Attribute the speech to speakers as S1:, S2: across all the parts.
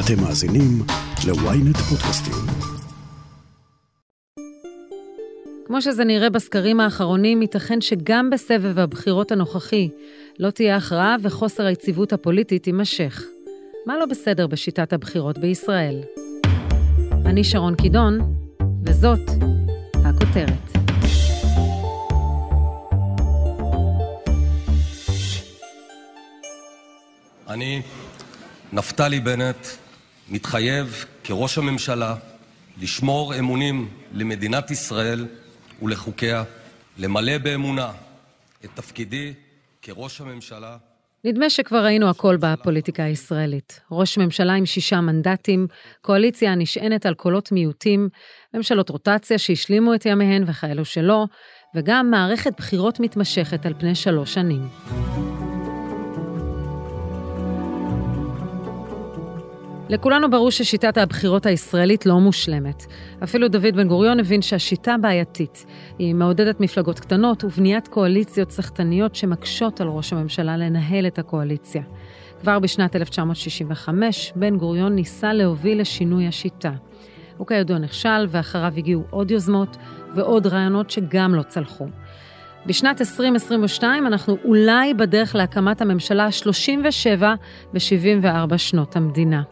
S1: אתם מאזינים ל-ynet פודקאסטים.
S2: כמו שזה נראה בסקרים האחרונים, ייתכן שגם בסבב הבחירות הנוכחי לא תהיה הכרעה וחוסר היציבות הפוליטית יימשך. מה לא בסדר בשיטת הבחירות בישראל? אני שרון קידון, וזאת הכותרת.
S3: אני, נפתלי בנט, מתחייב כראש הממשלה לשמור אמונים למדינת ישראל ולחוקיה, למלא באמונה את תפקידי כראש הממשלה.
S2: נדמה שכבר ראינו הכל בפוליטיקה הישראלית. ראש ממשלה עם שישה מנדטים, קואליציה הנשענת על קולות מיעוטים, ממשלות רוטציה שהשלימו את ימיהן וכאלו שלא, וגם מערכת בחירות מתמשכת על פני שלוש שנים. לכולנו ברור ששיטת הבחירות הישראלית לא מושלמת. אפילו דוד בן גוריון הבין שהשיטה בעייתית. היא מעודדת מפלגות קטנות ובניית קואליציות סחטניות שמקשות על ראש הממשלה לנהל את הקואליציה. כבר בשנת 1965, בן גוריון ניסה להוביל לשינוי השיטה. הוא כידוע נכשל, ואחריו הגיעו עוד יוזמות ועוד רעיונות שגם לא צלחו. בשנת 2022 אנחנו אולי בדרך להקמת הממשלה ה-37 ב-74 שנות המדינה.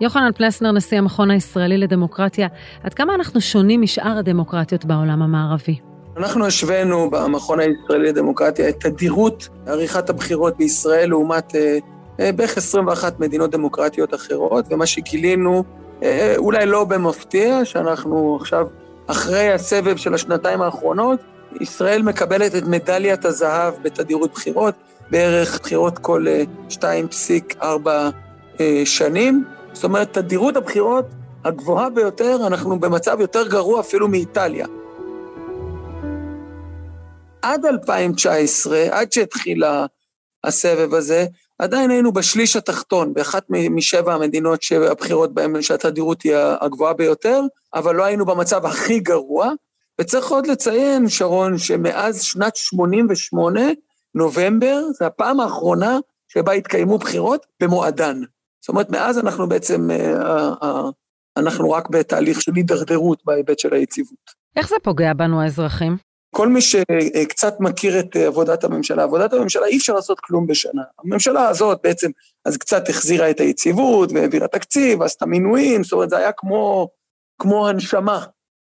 S2: יוחנן פלסנר, נשיא המכון הישראלי לדמוקרטיה, עד כמה אנחנו שונים משאר הדמוקרטיות בעולם המערבי?
S4: אנחנו השווינו במכון הישראלי לדמוקרטיה את תדירות עריכת הבחירות בישראל לעומת אה, אה, בערך 21 מדינות דמוקרטיות אחרות, ומה שגילינו, אה, אולי לא במפתיע, שאנחנו עכשיו, אחרי הסבב של השנתיים האחרונות, ישראל מקבלת את מדליית הזהב בתדירות בחירות, בערך בחירות כל 2.4 שנים. זאת אומרת, תדירות הבחירות הגבוהה ביותר, אנחנו במצב יותר גרוע אפילו מאיטליה. עד 2019, עד שהתחיל הסבב הזה, עדיין היינו בשליש התחתון, באחת משבע המדינות שהבחירות בהן, שהתדירות היא הגבוהה ביותר, אבל לא היינו במצב הכי גרוע. וצריך עוד לציין, שרון, שמאז שנת 88, נובמבר, זו הפעם האחרונה שבה התקיימו בחירות במועדן. זאת אומרת, מאז אנחנו בעצם, אה, אנחנו רק בתהליך של הידרדרות בהיבט של היציבות.
S2: איך זה פוגע בנו האזרחים?
S4: כל מי שקצת מכיר את עבודת הממשלה, עבודת הממשלה אי אפשר לעשות כלום בשנה. הממשלה הזאת בעצם, אז קצת החזירה את היציבות והעבירה תקציב, עשתה מינויים, זאת אומרת, זה היה כמו, כמו הנשמה.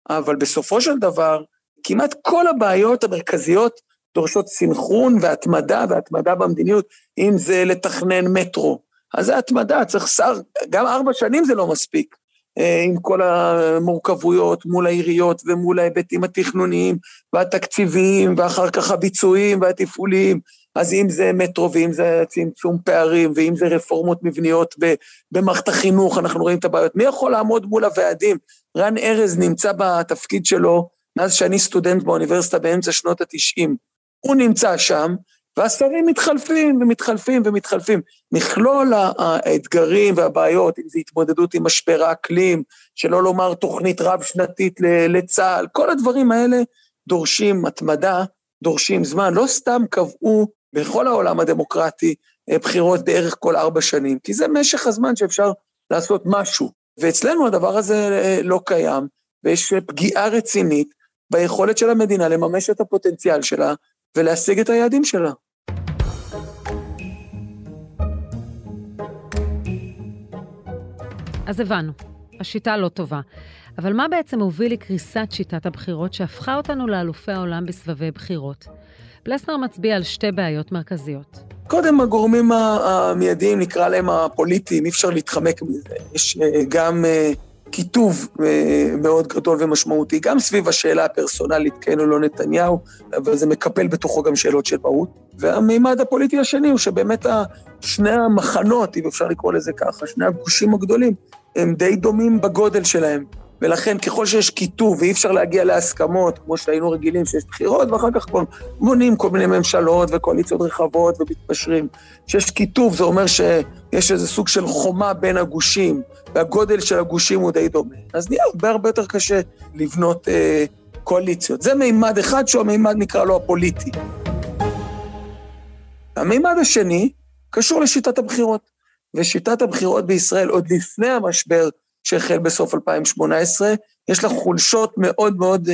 S4: אבל בסופו של דבר, כמעט כל הבעיות המרכזיות דורשות סינכרון והתמדה, והתמדה במדיניות, אם זה לתכנן מטרו, אז זה התמדה, צריך שר, גם ארבע שנים זה לא מספיק, אה, עם כל המורכבויות מול העיריות ומול ההיבטים התכנוניים והתקציביים, ואחר כך הביצועיים והתפעוליים. אז אם זה מטרו, ואם זה צמצום פערים, ואם זה רפורמות מבניות במערכת החינוך, אנחנו רואים את הבעיות. מי יכול לעמוד מול הוועדים? רן ארז נמצא בתפקיד שלו מאז שאני סטודנט באוניברסיטה באמצע שנות ה-90. הוא נמצא שם, והשרים מתחלפים ומתחלפים ומתחלפים. מכלול האתגרים והבעיות, אם זה התמודדות עם משבר האקלים, שלא לומר תוכנית רב-שנתית לצה"ל, כל הדברים האלה דורשים התמדה, דורשים זמן. לא סתם קבעו בכל העולם הדמוקרטי אה, בחירות בערך כל ארבע שנים, כי זה משך הזמן שאפשר לעשות משהו. ואצלנו הדבר הזה אה, לא קיים, ויש פגיעה רצינית ביכולת של המדינה לממש את הפוטנציאל שלה ולהשיג את היעדים שלה.
S2: אז הבנו, השיטה לא טובה. אבל מה בעצם הוביל לקריסת שיטת הבחירות שהפכה אותנו לאלופי העולם בסבבי בחירות? פלסנר מצביע על שתי בעיות מרכזיות.
S4: קודם הגורמים המיידיים, נקרא להם הפוליטיים, אי אפשר להתחמק מזה. יש אה, גם אה, קיטוב אה, מאוד גדול ומשמעותי, גם סביב השאלה הפרסונלית, כן או לא נתניהו, אבל זה מקפל בתוכו גם שאלות של מהות. והמימד הפוליטי השני הוא שבאמת שני המחנות, אם אפשר לקרוא לזה ככה, שני הגושים הגדולים, הם די דומים בגודל שלהם. ולכן ככל שיש קיטוב ואי אפשר להגיע להסכמות, כמו שהיינו רגילים שיש בחירות, ואחר כך כבר מונים כל מיני ממשלות וקואליציות רחבות ומתפשרים. כשיש קיטוב זה אומר שיש איזה סוג של חומה בין הגושים, והגודל של הגושים הוא די דומה. אז נהיה הרבה הרבה יותר קשה לבנות אה, קואליציות. זה מימד אחד שהוא המימד נקרא לו הפוליטי. המימד השני קשור לשיטת הבחירות. ושיטת הבחירות בישראל, עוד לפני המשבר שהחל בסוף 2018, יש לה חולשות מאוד מאוד uh,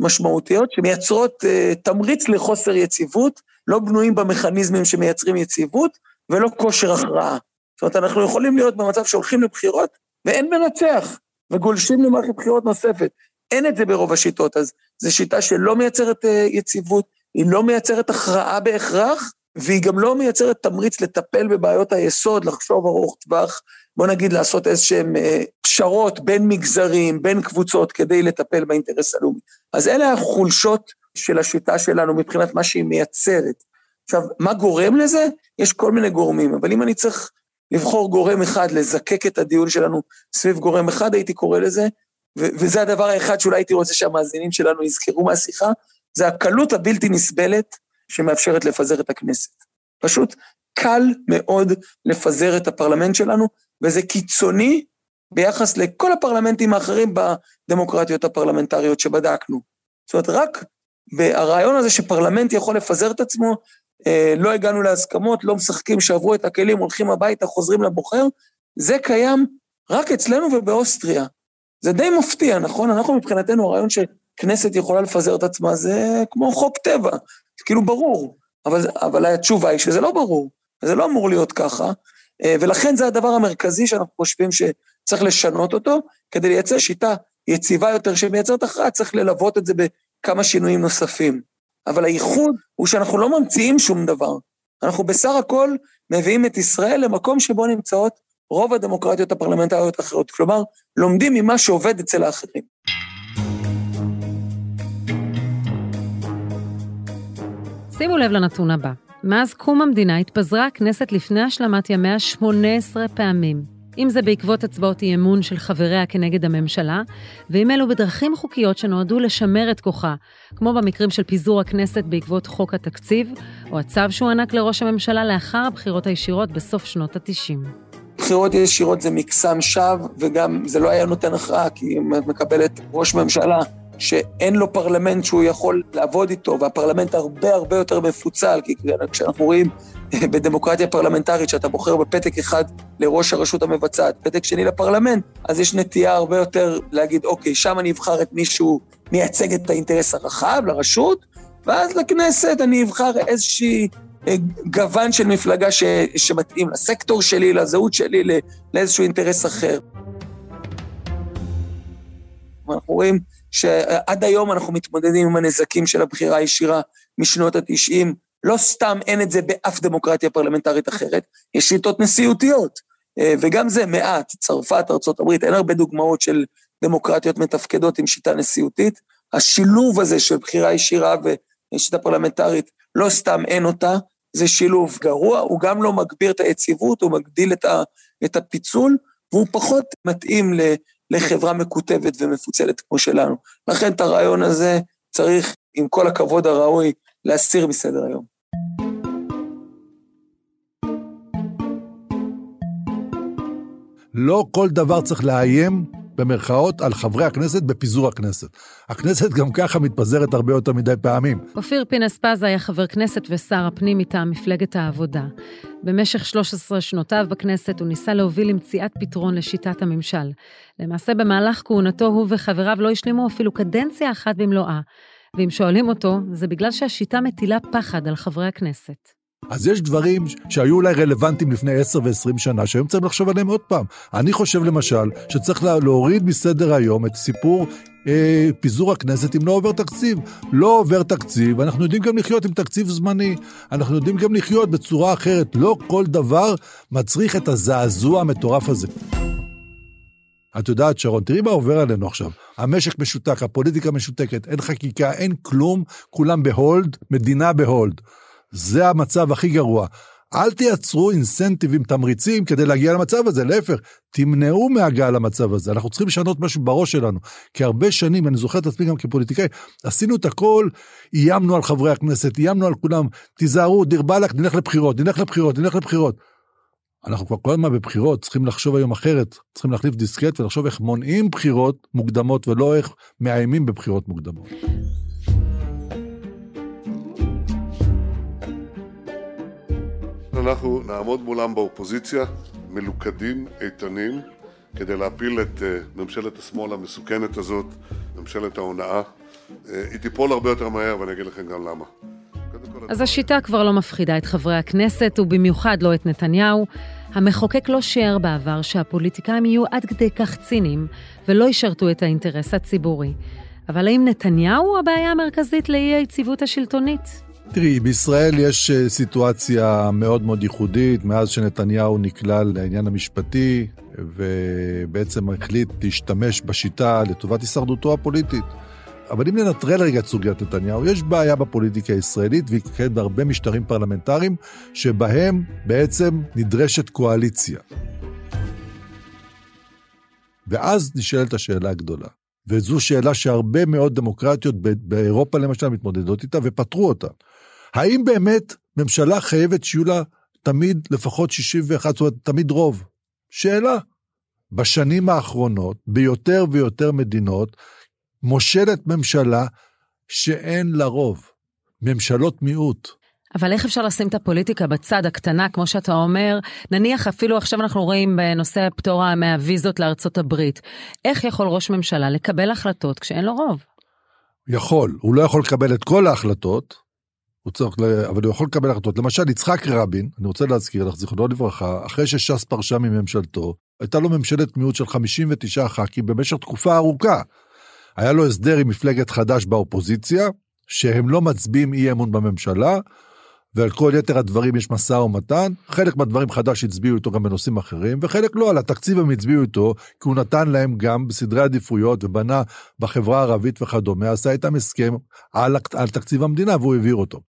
S4: משמעותיות, שמייצרות uh, תמריץ לחוסר יציבות, לא בנויים במכניזמים שמייצרים יציבות, ולא כושר הכרעה. זאת אומרת, אנחנו יכולים להיות במצב שהולכים לבחירות, ואין מנצח, וגולשים למערכת בחירות נוספת. אין את זה ברוב השיטות, אז זו שיטה שלא מייצרת uh, יציבות, היא לא מייצרת הכרעה בהכרח, והיא גם לא מייצרת תמריץ לטפל בבעיות היסוד, לחשוב ארוך טווח, בוא נגיד לעשות איזשהם אה, פשרות בין מגזרים, בין קבוצות, כדי לטפל באינטרס הלאומי. אז אלה החולשות של השיטה שלנו מבחינת מה שהיא מייצרת. עכשיו, מה גורם לזה? יש כל מיני גורמים, אבל אם אני צריך לבחור גורם אחד, לזקק את הדיון שלנו סביב גורם אחד, הייתי קורא לזה, וזה הדבר האחד שאולי הייתי רוצה שהמאזינים שלנו יזכרו מהשיחה, זה הקלות הבלתי נסבלת שמאפשרת לפזר את הכנסת. פשוט קל מאוד לפזר את הפרלמנט שלנו, וזה קיצוני ביחס לכל הפרלמנטים האחרים בדמוקרטיות הפרלמנטריות שבדקנו. זאת אומרת, רק ברעיון הזה שפרלמנט יכול לפזר את עצמו, אה, לא הגענו להסכמות, לא משחקים, שברו את הכלים, הולכים הביתה, חוזרים לבוחר, זה קיים רק אצלנו ובאוסטריה. זה די מפתיע, נכון? אנחנו מבחינתנו, הרעיון שכנסת יכולה לפזר את עצמה זה כמו חוק טבע, כאילו ברור, אבל, אבל התשובה היא שזה לא ברור, זה לא אמור להיות ככה, ולכן זה הדבר המרכזי שאנחנו חושבים שצריך לשנות אותו, כדי לייצר שיטה יציבה יותר שמייצרת הכרעה, צריך ללוות את זה בכמה שינויים נוספים. אבל הייחוד הוא שאנחנו לא ממציאים שום דבר. אנחנו בסך הכל מביאים את ישראל למקום שבו נמצאות רוב הדמוקרטיות הפרלמנטריות האחרות. כלומר, לומדים ממה שעובד אצל האחרים.
S2: שימו לב לנתון הבא. מאז קום המדינה התפזרה הכנסת לפני השלמת ימיה 18 פעמים. אם זה בעקבות הצבעות אי אמון של חבריה כנגד הממשלה, ואם אלו בדרכים חוקיות שנועדו לשמר את כוחה, כמו במקרים של פיזור הכנסת בעקבות חוק התקציב, או הצו שהוענק לראש הממשלה לאחר הבחירות הישירות בסוף שנות ה-90.
S4: בחירות ישירות זה מקסם שווא, וגם זה לא היה נותן הכרעה, כי אם את מקבלת ראש ממשלה שאין לו פרלמנט שהוא יכול לעבוד איתו, והפרלמנט הרבה הרבה יותר מפוצל, כי כשאנחנו רואים בדמוקרטיה פרלמנטרית שאתה בוחר בפתק אחד לראש הרשות המבצעת, פתק שני לפרלמנט, אז יש נטייה הרבה יותר להגיד, אוקיי, שם אני אבחר את מישהו מייצג את האינטרס הרחב, לרשות, ואז לכנסת אני אבחר איזושהי אה, גוון של מפלגה ש, שמתאים לסקטור שלי, לזהות שלי, לאיזשהו אינטרס אחר. אנחנו רואים שעד היום אנחנו מתמודדים עם הנזקים של הבחירה הישירה משנות ה-90. לא סתם אין את זה באף דמוקרטיה פרלמנטרית אחרת, יש שיטות נשיאותיות, אה, וגם זה מעט, צרפת, ארה"ב, אין הרבה דוגמאות של דמוקרטיות מתפקדות עם שיטה נשיאותית. השילוב הזה של בחירה ישירה ושיטה פרלמנטרית, לא סתם אין אותה, זה שילוב גרוע, הוא גם לא מגביר את היציבות, הוא מגדיל את הפיצול, והוא פחות מתאים לחברה מקוטבת ומפוצלת כמו שלנו. לכן את הרעיון הזה צריך, עם כל הכבוד הראוי, להסיר מסדר היום.
S5: לא כל דבר צריך לאיים במרכאות, על חברי הכנסת בפיזור הכנסת. הכנסת גם ככה מתפזרת הרבה יותר מדי פעמים.
S2: אופיר פינס פז היה חבר כנסת ושר הפנים מטעם מפלגת העבודה. במשך 13 שנותיו בכנסת הוא ניסה להוביל למציאת פתרון לשיטת הממשל. למעשה, במהלך כהונתו הוא וחבריו לא השלימו אפילו קדנציה אחת במלואה. ואם שואלים אותו, זה בגלל שהשיטה מטילה פחד על חברי הכנסת.
S5: אז יש דברים שהיו אולי רלוונטיים לפני 10 ו-20 שנה, שהיום צריך לחשוב עליהם עוד פעם. אני חושב למשל שצריך להוריד מסדר היום את סיפור אה, פיזור הכנסת אם לא עובר תקציב. לא עובר תקציב, אנחנו יודעים גם לחיות עם תקציב זמני. אנחנו יודעים גם לחיות בצורה אחרת. לא כל דבר מצריך את הזעזוע המטורף הזה. את יודעת, שרון, תראי מה עובר עלינו עכשיו. המשק משותק, הפוליטיקה משותקת, אין חקיקה, אין כלום, כולם ב hold, מדינה ב hold. זה המצב הכי גרוע. אל תייצרו אינסנטיבים, תמריצים, כדי להגיע למצב הזה, להפך, תמנעו מהגעה למצב הזה. אנחנו צריכים לשנות משהו בראש שלנו. כי הרבה שנים, אני זוכר את עצמי גם כפוליטיקאי, עשינו את הכל, איימנו על חברי הכנסת, איימנו על כולם, תיזהרו, דיר באלק, נלך לבחירות, נלך לבחירות, נלך לבחירות. אנחנו כבר כל הזמן בבחירות, צריכים לחשוב היום אחרת, צריכים להחליף דיסקט ולחשוב איך מונעים בחירות מוקדמות ולא איך מאיימים בבחירות מוקדמות.
S6: אנחנו נעמוד מולם באופוזיציה, מלוכדים, איתנים, כדי להפיל את אה, ממשלת השמאל המסוכנת הזאת, ממשלת ההונאה. אה, היא תיפול הרבה יותר מהר, ואני אגיד לכם גם למה.
S2: אז השיטה כבר לא מפחידה את חברי הכנסת, ובמיוחד לא את נתניהו. המחוקק לא שיער בעבר שהפוליטיקאים יהיו עד כדי כך ציניים ולא ישרתו את האינטרס הציבורי. אבל האם נתניהו הוא הבעיה המרכזית לאי היציבות השלטונית?
S5: תראי, בישראל יש אה, סיטואציה מאוד מאוד ייחודית, מאז שנתניהו נקלע לעניין המשפטי, ובעצם החליט להשתמש בשיטה לטובת הישרדותו הפוליטית. אבל אם ננטרל רגע את סוגיית נתניהו, יש בעיה בפוליטיקה הישראלית, והיא קיימת בהרבה משטרים פרלמנטריים, שבהם בעצם נדרשת קואליציה. ואז נשאלת השאלה הגדולה, וזו שאלה שהרבה מאוד דמוקרטיות באירופה למשל מתמודדות איתה ופתרו אותה. האם באמת ממשלה חייבת שיהיו לה תמיד לפחות 61, זאת אומרת, תמיד רוב? שאלה. בשנים האחרונות, ביותר ויותר מדינות, מושלת ממשלה שאין לה רוב. ממשלות מיעוט.
S2: אבל איך אפשר לשים את הפוליטיקה בצד הקטנה, כמו שאתה אומר, נניח אפילו עכשיו אנחנו רואים בנושא הפטור מהוויזות לארצות הברית. איך יכול ראש ממשלה לקבל החלטות כשאין לו רוב?
S5: יכול, הוא לא יכול לקבל את כל ההחלטות, הוא צריך, אבל הוא יכול לקבל החלטות. למשל, יצחק רבין, אני רוצה להזכיר לך, זיכרונו לברכה, אחרי שש"ס פרשה מממשלתו, הייתה לו ממשלת מיעוט של 59 ח"כים במשך תקופה ארוכה. היה לו הסדר עם מפלגת חד"ש באופוזיציה, שהם לא מצביעים אי אמון בממשלה, ועל כל יתר הדברים יש משא ומתן. חלק מהדברים חד"ש הצביעו איתו גם בנושאים אחרים, וחלק לא, על התקציב הם הצביעו איתו, כי הוא נתן להם גם בסדרי עדיפויות ובנה בחברה הערבית וכדומה, עשה איתם הסכם על, על תקציב המדינה והוא העביר אותו.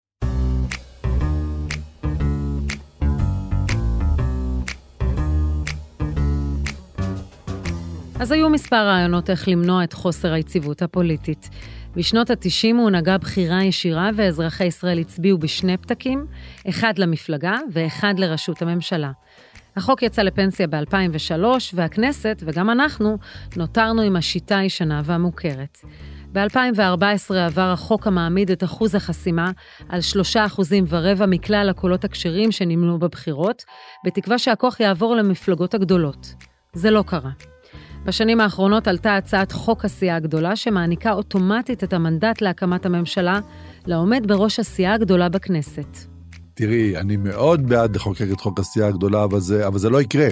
S2: אז היו מספר רעיונות איך למנוע את חוסר היציבות הפוליטית. בשנות ה-90 הונהגה בחירה ישירה ואזרחי ישראל הצביעו בשני פתקים, אחד למפלגה ואחד לראשות הממשלה. החוק יצא לפנסיה ב-2003, והכנסת, וגם אנחנו, נותרנו עם השיטה הישנה והמוכרת. ב-2014 עבר החוק המעמיד את אחוז החסימה על 3% ורבע מכלל הקולות הכשרים שנמנו בבחירות, בתקווה שהכוח יעבור למפלגות הגדולות. זה לא קרה. בשנים האחרונות עלתה הצעת חוק הסיעה הגדולה, שמעניקה אוטומטית את המנדט להקמת הממשלה לעומד בראש הסיעה הגדולה בכנסת.
S5: תראי, אני מאוד בעד לחוקק את חוק הסיעה הגדולה, אבל זה, אבל זה לא יקרה.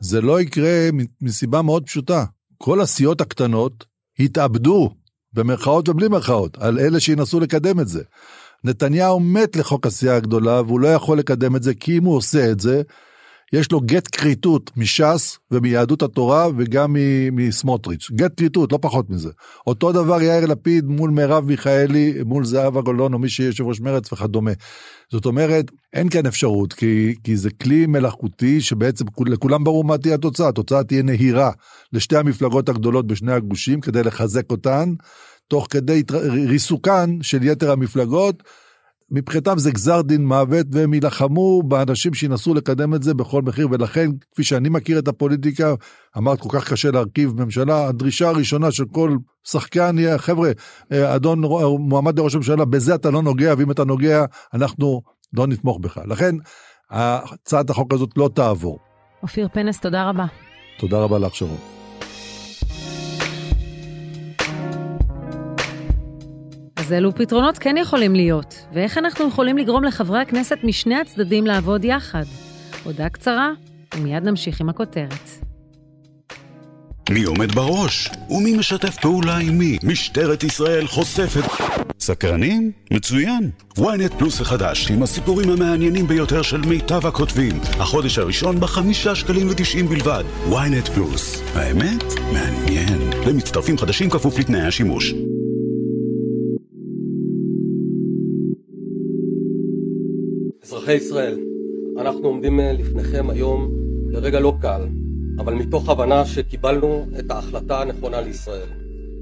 S5: זה לא יקרה מסיבה מאוד פשוטה. כל הסיעות הקטנות התאבדו, במרכאות ובלי מרכאות, על אלה שינסו לקדם את זה. נתניהו מת לחוק הסיעה הגדולה, והוא לא יכול לקדם את זה, כי אם הוא עושה את זה, יש לו גט כריתות מש"ס ומיהדות התורה וגם מסמוטריץ'. גט כריתות, לא פחות מזה. אותו דבר יאיר לפיד מול מרב מיכאלי, מול זהבה גולון או מי שיהיה יושב ראש מרצ וכדומה. זאת אומרת, אין כאן אפשרות, כי, כי זה כלי מלאכותי שבעצם לכולם ברור מה תהיה התוצאה. התוצאה תהיה נהירה לשתי המפלגות הגדולות בשני הגושים כדי לחזק אותן, תוך כדי ריסוקן של יתר המפלגות. מבחינתם זה גזר דין מוות, והם יילחמו באנשים שינסו לקדם את זה בכל מחיר, ולכן, כפי שאני מכיר את הפוליטיקה, אמרת כל כך קשה להרכיב ממשלה, הדרישה הראשונה של כל שחקן יהיה, חבר'ה, אה, אדון מועמד לראש הממשלה, בזה אתה לא נוגע, ואם אתה נוגע, אנחנו לא נתמוך בך. לכן, הצעת החוק הזאת לא תעבור.
S2: אופיר פנס, תודה רבה.
S5: תודה רבה לך, שרון.
S2: אז אילו פתרונות כן יכולים להיות, ואיך אנחנו יכולים לגרום לחברי הכנסת משני הצדדים לעבוד יחד? הודעה קצרה, ומיד נמשיך עם הכותרת.
S1: מי עומד בראש? ומי משתף פעולה עם מי? משטרת ישראל חושפת... סקרנים? מצוין. ynet פלוס החדש, עם הסיפורים המעניינים ביותר של מיטב הכותבים. החודש הראשון בחמישה שקלים ותשעים בלבד. ynet פלוס. האמת? מעניין. למצטרפים חדשים כפוף לתנאי השימוש.
S3: אזרחי ישראל, אנחנו עומדים אה, לפניכם היום לרגע לא קל, אבל מתוך הבנה שקיבלנו את ההחלטה הנכונה לישראל.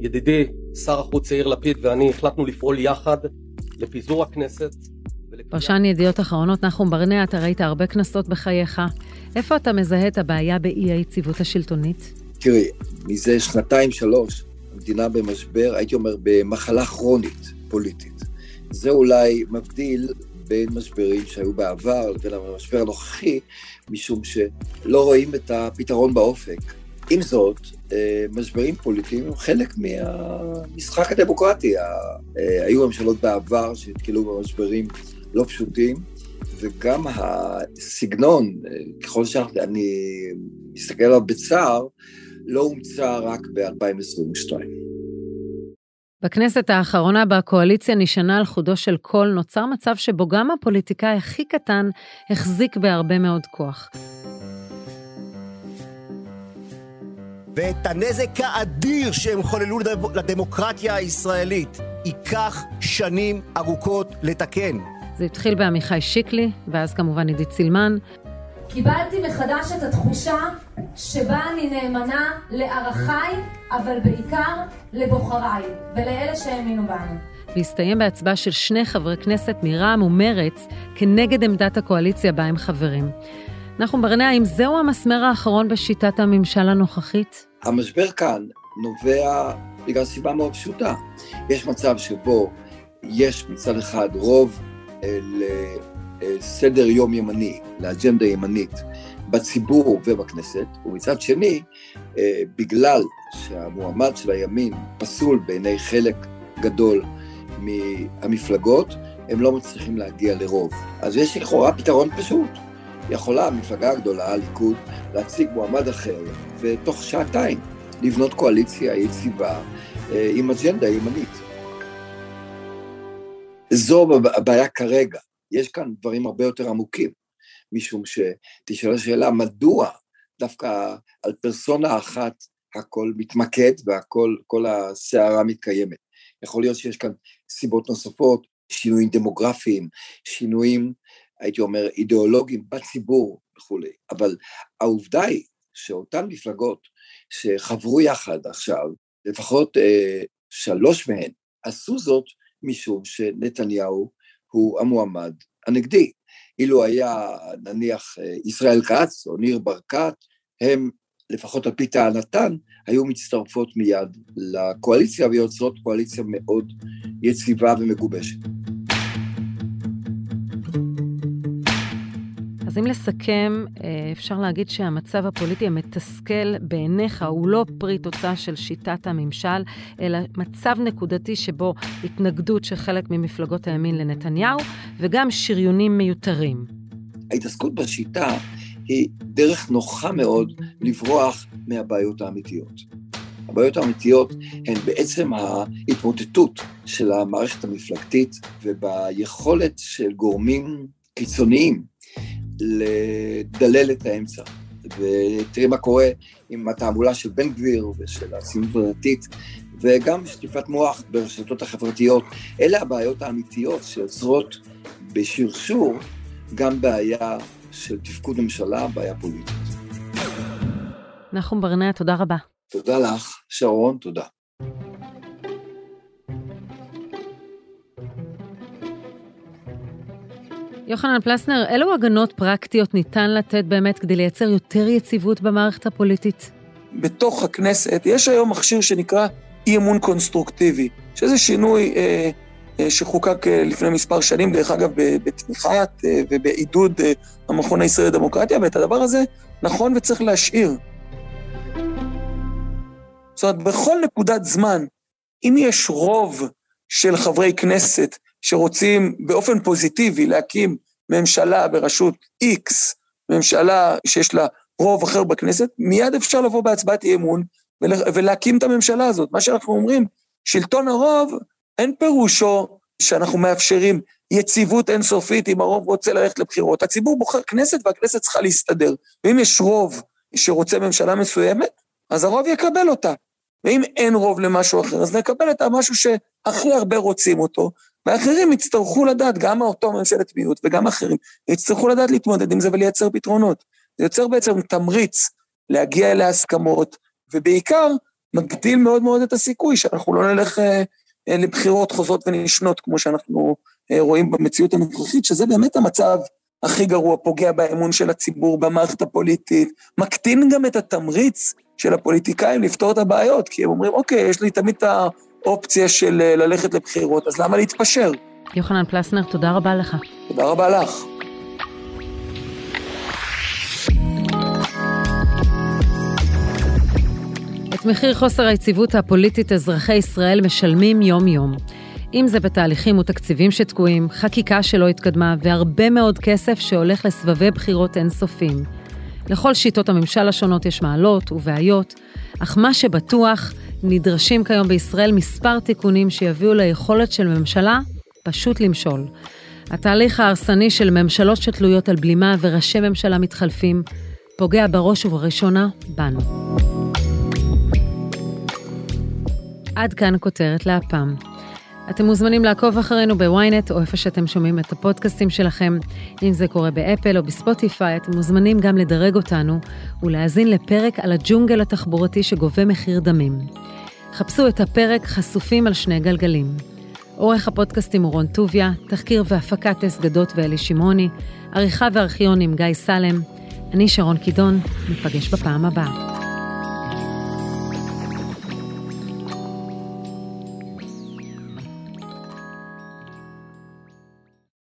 S3: ידידי, שר החוץ יאיר לפיד ואני החלטנו לפעול יחד לפיזור הכנסת.
S2: פרשן ידיעות אחרונות נחום ברנע, אתה ראית הרבה כנסות בחייך. איפה אתה מזהה את הבעיה באי היציבות השלטונית?
S7: תראי, מזה שנתיים-שלוש, המדינה במשבר, הייתי אומר, במחלה כרונית פוליטית. זה אולי מבדיל בין משברים שהיו בעבר לבין המשבר הנוכחי, משום שלא רואים את הפתרון באופק. עם זאת, אה, משברים פוליטיים הם חלק מהמשחק הדמוקרטי. אה, היו ממשלות בעבר שנתקלו במשברים לא פשוטים, וגם הסגנון, אה, ככל שאני מסתכל עליו בצער, לא הומצא רק ב-2022.
S2: בכנסת האחרונה בקואליציה נשענה על חודו של קול, נוצר מצב שבו גם הפוליטיקאי הכי קטן החזיק בהרבה מאוד כוח.
S8: ואת הנזק האדיר שהם חוללו לדמוקרטיה הישראלית ייקח שנים ארוכות לתקן.
S2: זה התחיל בעמיחי שיקלי, ואז כמובן עידית סילמן.
S9: קיבלתי מחדש את התחושה שבה אני נאמנה לערכיי, אבל בעיקר לבוחריי, ולאלה שהאמינו בנו.
S2: והסתיים בהצבעה של שני חברי כנסת מרע"מ ומרצ כנגד עמדת הקואליציה בה הם חברים. נחום ברנע, האם זהו המסמר האחרון בשיטת הממשל הנוכחית?
S7: המשבר כאן נובע בגלל סיבה מאוד פשוטה. יש מצב שבו יש מצד אחד רוב אה, לסדר יום ימני, לאג'נדה ימנית, בציבור ובכנסת, ומצד שני, אה, בגלל שהמועמד של הימין פסול בעיני חלק גדול מהמפלגות, הם לא מצליחים להגיע לרוב. אז יש לכאורה פתרון פשוט. יכולה המפלגה הגדולה, הליכוד, להציג מועמד אחר, ותוך שעתיים לבנות קואליציה יציבה אה, עם אג'נדה ימנית. זו הבעיה כרגע. יש כאן דברים הרבה יותר עמוקים, משום שתשאל השאלה, מדוע דווקא על פרסונה אחת הכל מתמקד והכל, כל הסערה מתקיימת. יכול להיות שיש כאן סיבות נוספות, שינויים דמוגרפיים, שינויים הייתי אומר, אידיאולוגיים בציבור וכולי, אבל העובדה היא שאותן מפלגות שחברו יחד עכשיו, לפחות אה, שלוש מהן, עשו זאת משום שנתניהו הוא המועמד הנגדי. אילו היה נניח ישראל כץ או ניר ברקת, הם לפחות על פי טענתן, היו מצטרפות מיד לקואליציה ויוצרות קואליציה מאוד יציבה ומגובשת.
S2: אז אם לסכם, אה, אפשר להגיד שהמצב הפוליטי המתסכל בעיניך הוא לא פרי תוצאה של שיטת הממשל, אלא מצב נקודתי שבו התנגדות של חלק ממפלגות הימין לנתניהו, וגם שריונים מיותרים.
S7: ההתעסקות בשיטה היא דרך נוחה מאוד לברוח מהבעיות האמיתיות. הבעיות האמיתיות הן בעצם ההתמוטטות של המערכת המפלגתית וביכולת של גורמים קיצוניים לדלל את האמצע. ותראי מה קורה עם התעמולה של בן גביר ושל הציונות הדתית, וגם שטיפת מוח ברשתות החברתיות. אלה הבעיות האמיתיות שיוצרות בשרשור גם בעיה של תפקוד ממשלה, בעיה פוליטית.
S2: נחום ברנע, תודה רבה.
S7: תודה לך, שרון, תודה.
S2: יוחנן פלסנר, אילו הגנות פרקטיות ניתן לתת באמת כדי לייצר יותר יציבות במערכת הפוליטית?
S4: בתוך הכנסת יש היום מכשיר שנקרא אי אמון קונסטרוקטיבי, שזה שינוי אה, אה, שחוקק אה, לפני מספר שנים, דרך אגב, בתמיכת אה, ובעידוד אה, המכון הישראלי לדמוקרטיה, ואת הדבר הזה נכון וצריך להשאיר. זאת אומרת, בכל נקודת זמן, אם יש רוב של חברי כנסת שרוצים באופן פוזיטיבי להקים ממשלה בראשות X, ממשלה שיש לה רוב אחר בכנסת, מיד אפשר לבוא בהצבעת אי אמון ולהקים את הממשלה הזאת. מה שאנחנו אומרים, שלטון הרוב, אין פירושו שאנחנו מאפשרים יציבות אינסופית אם הרוב רוצה ללכת לבחירות. הציבור בוחר כנסת והכנסת צריכה להסתדר. ואם יש רוב שרוצה ממשלה מסוימת, אז הרוב יקבל אותה. ואם אין רוב למשהו אחר, אז נקבל את המשהו שהכי הרבה רוצים אותו, ואחרים יצטרכו לדעת, גם אותו ממשלת מיעוט וגם אחרים, יצטרכו לדעת להתמודד עם זה ולייצר פתרונות. זה יוצר בעצם תמריץ להגיע להסכמות, ובעיקר מגדיל מאוד מאוד את הסיכוי שאנחנו לא נלך אה, אה, לבחירות חוזרות ונשנות, כמו שאנחנו אה, רואים במציאות הנוכחית, שזה באמת המצב הכי גרוע, פוגע באמון של הציבור, במערכת הפוליטית, מקטין גם את התמריץ של הפוליטיקאים לפתור את הבעיות, כי הם אומרים, אוקיי, יש לי תמיד את האופציה של אה, ללכת לבחירות, אז למה להתפשר?
S2: יוחנן פלסנר, תודה רבה לך.
S4: תודה רבה לך.
S2: את מחיר חוסר היציבות הפוליטית אזרחי ישראל משלמים יום-יום. אם זה בתהליכים ותקציבים שתקועים, חקיקה שלא התקדמה והרבה מאוד כסף שהולך לסבבי בחירות אינסופיים. לכל שיטות הממשל השונות יש מעלות ובעיות, אך מה שבטוח, נדרשים כיום בישראל מספר תיקונים שיביאו ליכולת של ממשלה פשוט למשול. התהליך ההרסני של ממשלות שתלויות על בלימה וראשי ממשלה מתחלפים פוגע בראש ובראשונה בנו. עד כאן כותרת להפעם. אתם מוזמנים לעקוב אחרינו בוויינט או איפה שאתם שומעים את הפודקאסטים שלכם. אם זה קורה באפל או בספוטיפיי, אתם מוזמנים גם לדרג אותנו ולהאזין לפרק על הג'ונגל התחבורתי שגובה מחיר דמים. חפשו את הפרק חשופים על שני גלגלים. עורך הפודקאסטים הוא רון טוביה, תחקיר והפקת טס גדות ואלי שמעוני, עריכה וארכיון עם גיא סלם. אני שרון קידון, ניפגש בפעם הבאה.